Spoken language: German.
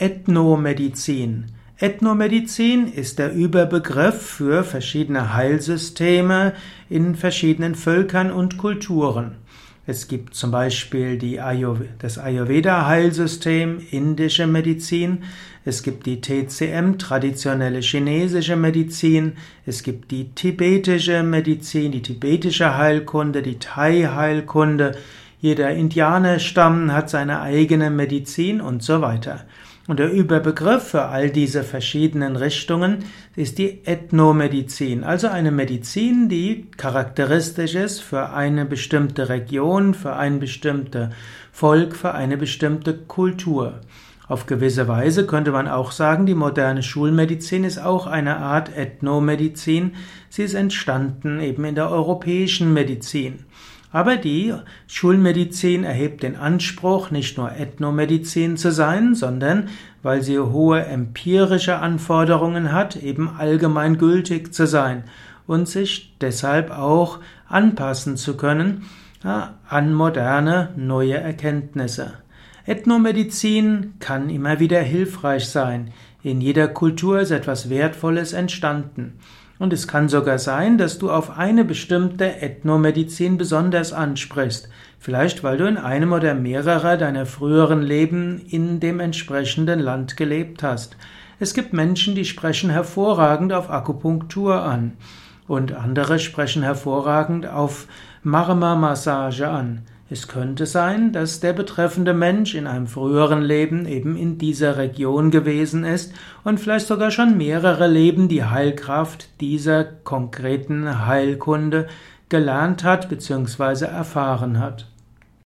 Ethnomedizin. Ethnomedizin ist der Überbegriff für verschiedene Heilsysteme in verschiedenen Völkern und Kulturen. Es gibt zum Beispiel Ayurveda, das Ayurveda-Heilsystem, indische Medizin. Es gibt die TCM, traditionelle chinesische Medizin. Es gibt die tibetische Medizin, die tibetische Heilkunde, die Thai-Heilkunde. Jeder Indianerstamm hat seine eigene Medizin und so weiter. Und der Überbegriff für all diese verschiedenen Richtungen ist die Ethnomedizin, also eine Medizin, die charakteristisch ist für eine bestimmte Region, für ein bestimmtes Volk, für eine bestimmte Kultur. Auf gewisse Weise könnte man auch sagen, die moderne Schulmedizin ist auch eine Art Ethnomedizin. Sie ist entstanden eben in der europäischen Medizin. Aber die Schulmedizin erhebt den Anspruch, nicht nur Ethnomedizin zu sein, sondern, weil sie hohe empirische Anforderungen hat, eben allgemeingültig zu sein und sich deshalb auch anpassen zu können an moderne, neue Erkenntnisse. Ethnomedizin kann immer wieder hilfreich sein. In jeder Kultur ist etwas Wertvolles entstanden. Und es kann sogar sein, dass du auf eine bestimmte Ethnomedizin besonders ansprichst. Vielleicht weil du in einem oder mehrerer deiner früheren Leben in dem entsprechenden Land gelebt hast. Es gibt Menschen, die sprechen hervorragend auf Akupunktur an. Und andere sprechen hervorragend auf Marma-Massage an. Es könnte sein, dass der betreffende Mensch in einem früheren Leben eben in dieser Region gewesen ist und vielleicht sogar schon mehrere Leben die Heilkraft dieser konkreten Heilkunde gelernt hat bzw. erfahren hat.